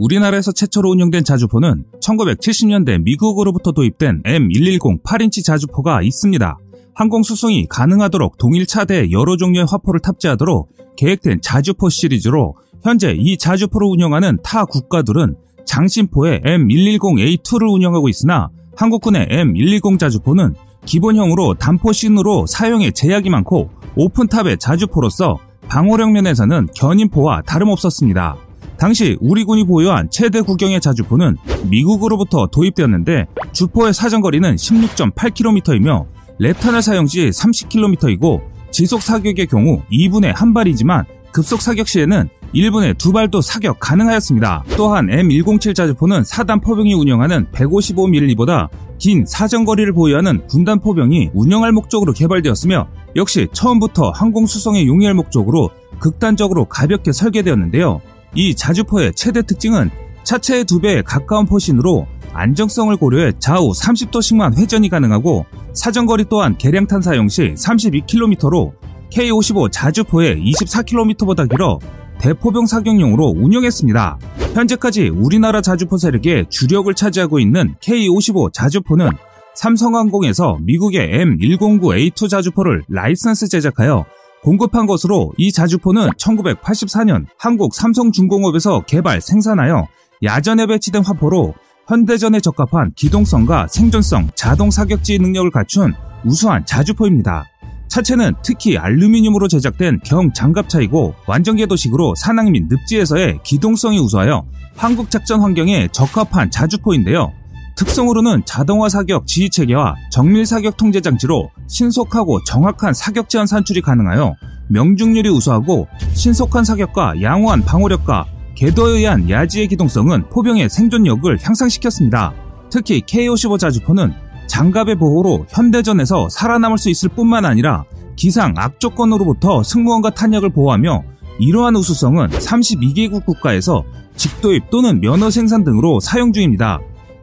우리나라에서 최초로 운영된 자주포는 1970년대 미국으로부터 도입된 M110 8인치 자주포가 있습니다. 항공 수송이 가능하도록 동일 차대에 여러 종류의 화포를 탑재하도록 계획된 자주포 시리즈로 현재 이 자주포를 운영하는 타 국가들은 장신포의 M110A2를 운영하고 있으나 한국군의 M110 자주포는 기본형으로 단포신으로 사용에 제약이 많고 오픈탑의 자주포로서 방호력 면에서는 견인포와 다름없었습니다. 당시 우리 군이 보유한 최대 구경의 자주포는 미국으로부터 도입되었는데 주포의 사정거리는 16.8km이며 랩탄을 사용 시 30km이고 지속 사격의 경우 2분의 한 발이지만 급속 사격 시에는 1분에 두 발도 사격 가능하였습니다. 또한 M107 자주포는 사단 포병이 운영하는 155mm보다 긴 사정거리를 보유하는 군단 포병이 운영할 목적으로 개발되었으며 역시 처음부터 항공 수송에 용이할 목적으로 극단적으로 가볍게 설계되었는데요. 이 자주포의 최대 특징은 차체의 두 배에 가까운 포신으로 안정성을 고려해 좌우 30도씩만 회전이 가능하고 사정거리 또한 개량탄 사용 시 32km로 K55 자주포의 24km보다 길어 대포병 사격용으로 운영했습니다. 현재까지 우리나라 자주포 세력의 주력을 차지하고 있는 K55 자주포는 삼성항공에서 미국의 M109A2 자주포를 라이선스 제작하여 공급한 것으로 이 자주포는 1984년 한국 삼성중공업에서 개발 생산하여 야전에 배치된 화포로 현대전에 적합한 기동성과 생존성, 자동 사격지 능력을 갖춘 우수한 자주포입니다. 차체는 특히 알루미늄으로 제작된 경 장갑차이고 완전궤도식으로 산악 및 늪지에서의 기동성이 우수하여 한국 작전 환경에 적합한 자주포인데요. 특성으로는 자동화 사격 지휘 체계와 정밀 사격 통제 장치로 신속하고 정확한 사격 제한 산출이 가능하여 명중률이 우수하고 신속한 사격과 양호한 방어력과 궤도에 의한 야지의 기동성은 포병의 생존력을 향상시켰습니다. 특히 K55 자주포는 장갑의 보호로 현대전에서 살아남을 수 있을 뿐만 아니라 기상 악조건으로부터 승무원과 탄약을 보호하며 이러한 우수성은 32개국 국가에서 직도입 또는 면허 생산 등으로 사용 중입니다.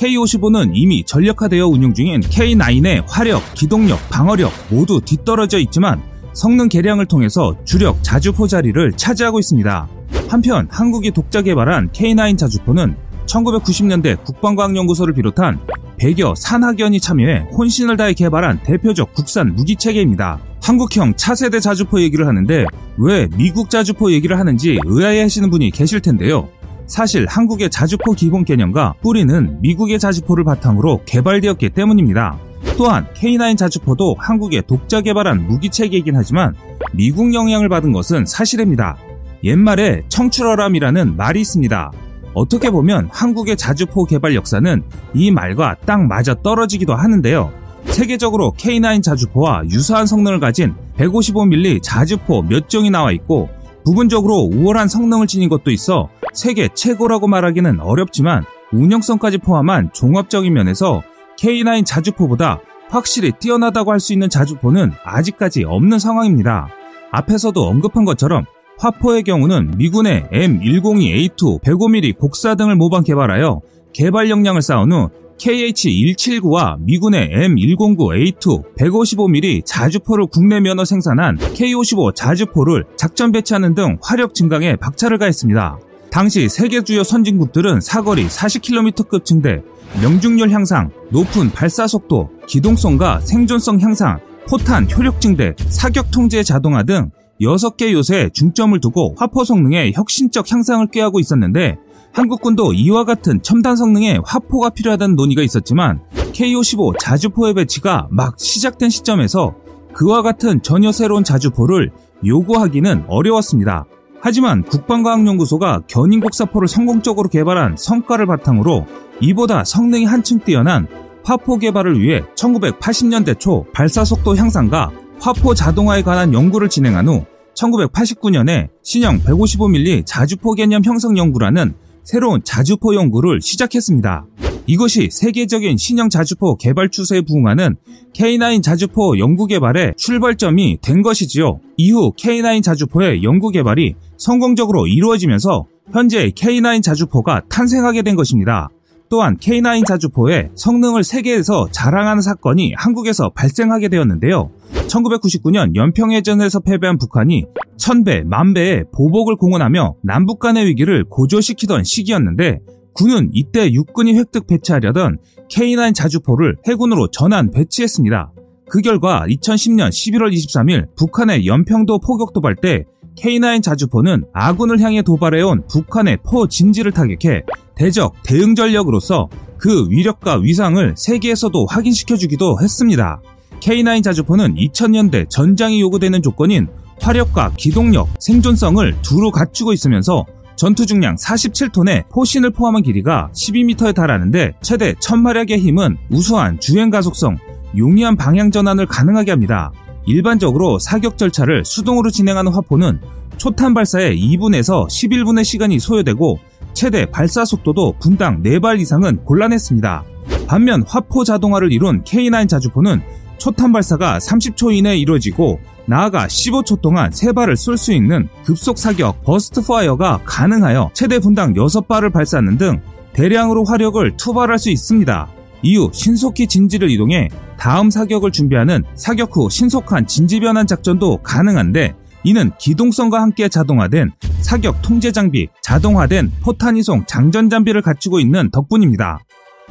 K55는 이미 전력화되어 운영 중인 K9의 화력, 기동력, 방어력 모두 뒤떨어져 있지만 성능 개량을 통해서 주력 자주포 자리를 차지하고 있습니다. 한편 한국이 독자 개발한 K9 자주포는 1990년대 국방과학연구소를 비롯한 100여 산학연이 참여해 혼신을 다해 개발한 대표적 국산 무기체계입니다. 한국형 차세대 자주포 얘기를 하는데 왜 미국 자주포 얘기를 하는지 의아해 하시는 분이 계실 텐데요. 사실 한국의 자주포 기본 개념과 뿌리는 미국의 자주포를 바탕으로 개발되었기 때문입니다. 또한 K9 자주포도 한국의 독자 개발한 무기체계이긴 하지만 미국 영향을 받은 것은 사실입니다. 옛말에 청출어람이라는 말이 있습니다. 어떻게 보면 한국의 자주포 개발 역사는 이 말과 딱 맞아 떨어지기도 하는데요. 세계적으로 K9 자주포와 유사한 성능을 가진 155mm 자주포 몇 종이 나와 있고 부분적으로 우월한 성능을 지닌 것도 있어 세계 최고라고 말하기는 어렵지만 운영성까지 포함한 종합적인 면에서 K9 자주포보다 확실히 뛰어나다고 할 수 있는 자주포는 아직까지 없는 상황입니다. 앞에서도 언급한 것처럼 화포의 경우는 미군의 M102A2 105mm 곡사 등을 모방 개발하여 개발 역량을 쌓은 후 KH-179와 미군의 M109A2 155mm 자주포를 국내 면허 생산한 K55 자주포를 작전 배치하는 등 화력 증강에 박차를 가했습니다. 당시 세계 주요 선진국들은 사거리 40km급 증대, 명중률 향상, 높은 발사 속도, 기동성과 생존성 향상, 포탄 효력 증대, 사격 통제 자동화 등 6개 요새에 중점을 두고 화포 성능의 혁신적 향상을 꾀하고 있었는데 한국군도 이와 같은 첨단 성능의 화포가 필요하다는 논의가 있었지만 K55 자주포의 배치가 막 시작된 시점에서 그와 같은 전혀 새로운 자주포를 요구하기는 어려웠습니다. 하지만 국방과학연구소가 견인곡사포를 성공적으로 개발한 성과를 바탕으로 이보다 성능이 한층 뛰어난 화포 개발을 위해 1980년대 초 발사 속도 향상과 화포 자동화에 관한 연구를 진행한 후 1989년에 신형 155mm 자주포 개념 형성 연구라는 새로운 자주포 연구를 시작했습니다. 이것이 세계적인 신형 자주포 개발 추세에 부응하는 K9 자주포 연구 개발의 출발점이 된 것이지요. 이후 K9 자주포의 연구 개발이 성공적으로 이루어지면서 현재 K9 자주포가 탄생하게 된 것입니다. 또한 K9 자주포의 성능을 세계에서 자랑하는 사건이 한국에서 발생하게 되었는데요. 1999년 연평해전에서 패배한 북한이 천배, 만배의 보복을 공언하며 남북 간의 위기를 고조시키던 시기였는데 군은 이때 육군이 획득 배치하려던 K9 자주포를 해군으로 전환 배치했습니다. 그 결과 2010년 11월 23일 북한의 연평도 포격 도발 때 K9 자주포는 아군을 향해 도발해온 북한의 포 진지를 타격해 대적 대응 전력으로서 그 위력과 위상을 세계에서도 확인시켜주기도 했습니다. K9 자주포는 2000년대 전장이 요구되는 조건인 화력과 기동력, 생존성을 두루 갖추고 있으면서 전투 중량 47톤의 포신을 포함한 길이가 12m에 달하는데 최대 1000마력의 힘은 우수한 주행 가속성, 용이한 방향 전환을 가능하게 합니다. 일반적으로 사격 절차를 수동으로 진행하는 화포는 초탄 발사에 2분에서 11분의 시간이 소요되고 최대 발사 속도도 분당 4발 이상은 곤란했습니다. 반면 화포 자동화를 이룬 K9 자주포는 초탄 발사가 30초 이내에 이루어지고 나아가 15초 동안 3발을 쏠 수 있는 급속 사격 burst fire가 가능하여 최대 분당 6발을 발사하는 등 대량으로 화력을 투발할 수 있습니다. 이후 신속히 진지를 이동해 다음 사격을 준비하는 사격 후 신속한 진지 변환 작전도 가능한데 이는 기동성과 함께 자동화된 사격 통제 장비, 자동화된 포탄 이송 장전 장비를 갖추고 있는 덕분입니다.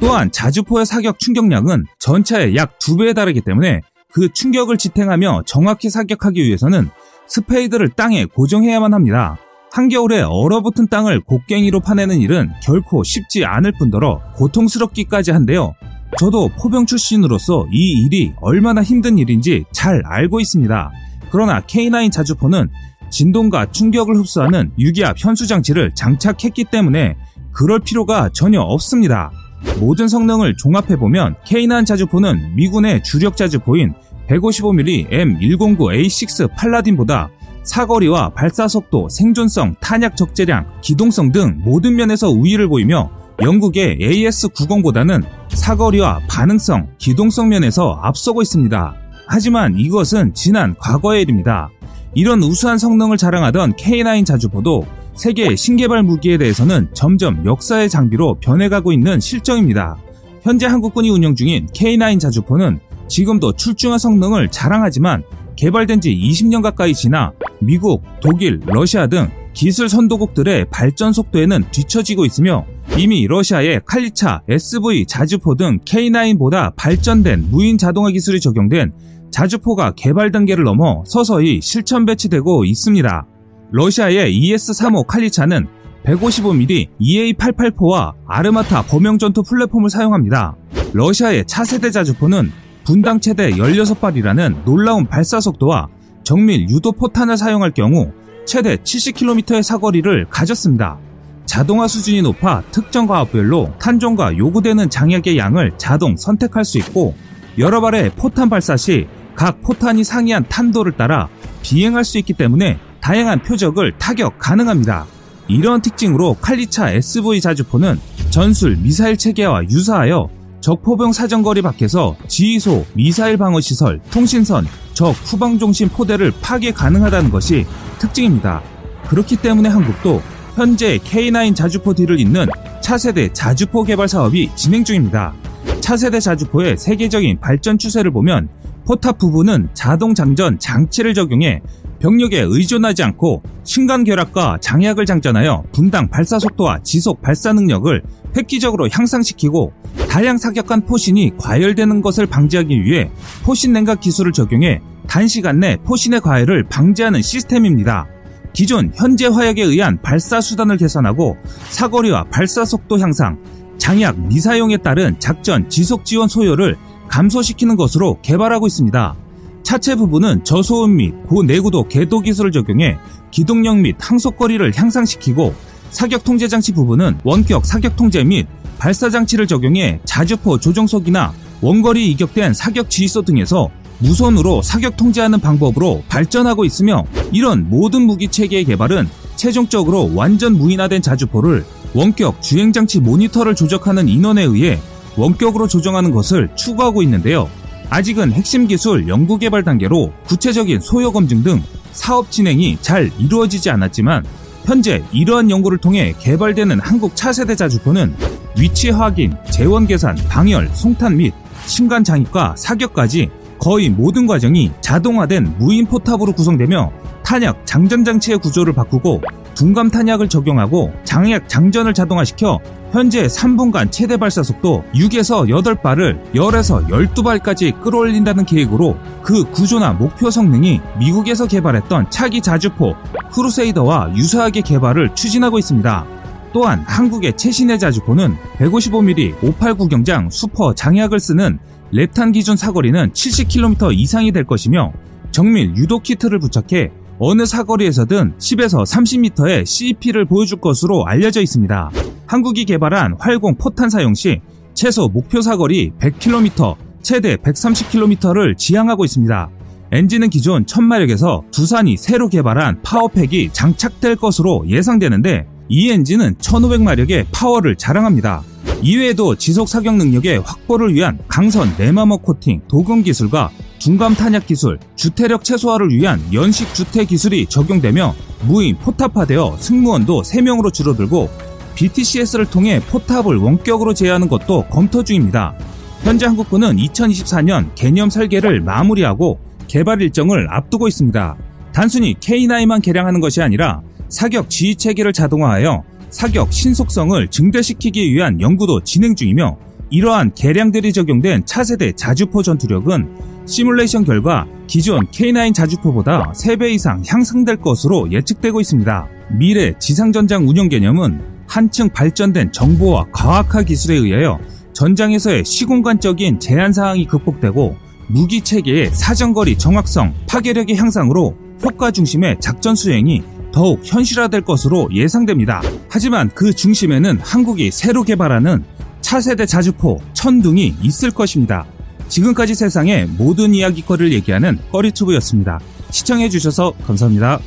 또한 자주포의 사격 충격량은 전차의 약 2배에 달하기 때문에 그 충격을 지탱하며 정확히 사격하기 위해서는 spade를 땅에 고정해야만 합니다. 한겨울에 얼어붙은 땅을 곡괭이로 파내는 일은 결코 쉽지 않을 뿐더러 고통스럽기까지 한데요. 저도 포병 출신으로서 이 일이 얼마나 힘든 일인지 잘 알고 있습니다. 그러나 K9 자주포는 진동과 충격을 흡수하는 유기압 현수 장치를 장착했기 때문에 그럴 필요가 전혀 없습니다. 모든 성능을 종합해보면 K9 자주포는 미군의 주력 자주포인 155mm M109A6 팔라딘보다 사거리와 발사 속도, 생존성, 탄약 적재량, 기동성 등 모든 면에서 우위를 보이며 영국의 AS90보다는 사거리와 반응성, 기동성 면에서 앞서고 있습니다. 하지만 이것은 지난 과거의 일입니다. 이런 우수한 성능을 자랑하던 K9 자주포도 세계 신개발 무기에 대해서는 점점 역사의 장비로 변해가고 있는 실정입니다. 현재 한국군이 운영 중인 K9 자주포는 지금도 출중한 성능을 자랑하지만 개발된 지 20년 가까이 지나 미국, 독일, 러시아 등 기술 선도국들의 발전 속도에는 뒤처지고 있으며 이미 러시아의 칼리차, SV, 자주포 등 K9보다 발전된 무인 자동화 기술이 적용된 자주포가 개발 단계를 넘어 서서히 실천 배치되고 있습니다. 러시아의 ES-35 칼리차는 155mm EA-884와 아르마타 범용 전투 플랫폼을 사용합니다. 러시아의 차세대 자주포는 분당 최대 16발이라는 놀라운 발사 속도와 정밀 유도 포탄을 사용할 경우 최대 70km의 사거리를 가졌습니다. 자동화 수준이 높아 특정 과학별로 탄종과 요구되는 장약의 양을 자동 선택할 수 있고 여러 발의 포탄 발사 시 각 포탄이 상이한 탄도를 따라 비행할 수 있기 때문에 다양한 표적을 타격 가능합니다. 이런 특징으로 칼리차 SV 자주포는 전술 미사일 체계와 유사하여 적포병 사정거리 밖에서 지휘소, 미사일 방어 시설, 통신선, 적 후방 중심 포대를 파괴 가능하다는 것이 특징입니다. 그렇기 때문에 한국도 현재 K9 자주포 뒤를 잇는 차세대 자주포 개발 사업이 진행 중입니다. 차세대 자주포의 세계적인 발전 추세를 보면 포탑 부분은 자동 장전 장치를 적용해 병력에 의존하지 않고 신간 결합과 장약을 장전하여 분당 발사 속도와 지속 발사 능력을 획기적으로 향상시키고 다량 사격한 포신이 과열되는 것을 방지하기 위해 포신 냉각 기술을 적용해 단시간 내 포신의 과열을 방지하는 시스템입니다. 기존 현재 화약에 의한 발사 수단을 개선하고 사거리와 발사 속도 향상, 장약 미사용에 따른 작전 지속 지원 소요를 감소시키는 것으로 개발하고 있습니다. 차체 부분은 저소음 및 고내구도 궤도 기술을 적용해 기동력 및 항속거리를 향상시키고 사격 통제 장치 부분은 원격 사격 통제 및 발사 장치를 적용해 자주포 조종석이나 원거리 이격된 사격 지휘소 등에서 무선으로 사격 통제하는 방법으로 발전하고 있으며 이런 모든 무기 체계의 개발은 최종적으로 완전 무인화된 자주포를 원격 주행장치 모니터를 조작하는 인원에 의해 원격으로 조정하는 것을 추구하고 있는데요. 아직은 핵심 기술 연구 개발 단계로 구체적인 소요 검증 등 사업 진행이 잘 이루어지지 않았지만 현재 이러한 연구를 통해 개발되는 한국 차세대 자 주포는 위치 확인, 재원 계산, 방열, 송탄 및 신간 장입과 사격까지 거의 모든 과정이 자동화된 무인 포탑으로 구성되며 탄약 장전 장치의 구조를 바꾸고 둔감 탄약을 적용하고 장약 장전을 자동화시켜 현재 3분간 최대 발사 속도 6에서 8발을 10에서 12발까지 끌어올린다는 계획으로 그 구조나 목표 성능이 미국에서 개발했던 차기 자주포 크루세이더와 유사하게 개발을 추진하고 있습니다. 또한 한국의 최신의 자주포는 155mm 589 경장 슈퍼 장약을 쓰는 RAP탄 기준 사거리는 70km 이상이 될 것이며 정밀 유도 키트를 부착해 어느 사거리에서든 10에서 30m의 CEP를 보여줄 것으로 알려져 있습니다. 한국이 개발한 활공 포탄 사용 시 최소 목표 사거리 100km, 최대 130km를 지향하고 있습니다. 엔진은 기존 1000마력에서 두산이 새로 개발한 파워팩이 장착될 것으로 예상되는데 이 엔진은 1500마력의 파워를 자랑합니다. 이외에도 지속 사격 능력의 확보를 위한 강선 내마머 코팅, 도금 기술과 중감 탄약 기술, 주태력 최소화를 위한 연식 주태 기술이 적용되며 무인 포탑화되어 승무원도 3명으로 줄어들고 BTCS를 통해 포탑을 원격으로 제어하는 것도 검토 중입니다. 현재 한국군은 2024년 개념 설계를 마무리하고 개발 일정을 앞두고 있습니다. 단순히 K9만 개량하는 것이 아니라 사격 지휘 체계를 자동화하여 사격 신속성을 증대시키기 위한 연구도 진행 중이며 이러한 개량들이 적용된 차세대 자주포 전투력은 시뮬레이션 결과 기존 K9 자주포보다 3배 이상 향상될 것으로 예측되고 있습니다. 미래 지상전장 운영 개념은 한층 발전된 정보와 과학화 기술에 의하여 전장에서의 시공간적인 제한 사항이 극복되고 무기 체계의 사정거리 정확성, 파괴력의 향상으로 효과 중심의 작전 수행이 더욱 현실화될 것으로 예상됩니다. 하지만 그 중심에는 한국이 새로 개발하는 차세대 자주포 천둥이 있을 것입니다. 지금까지 세상의 모든 이야기거리를 얘기하는 꺼리튜브였습니다. 시청해주셔서 감사합니다.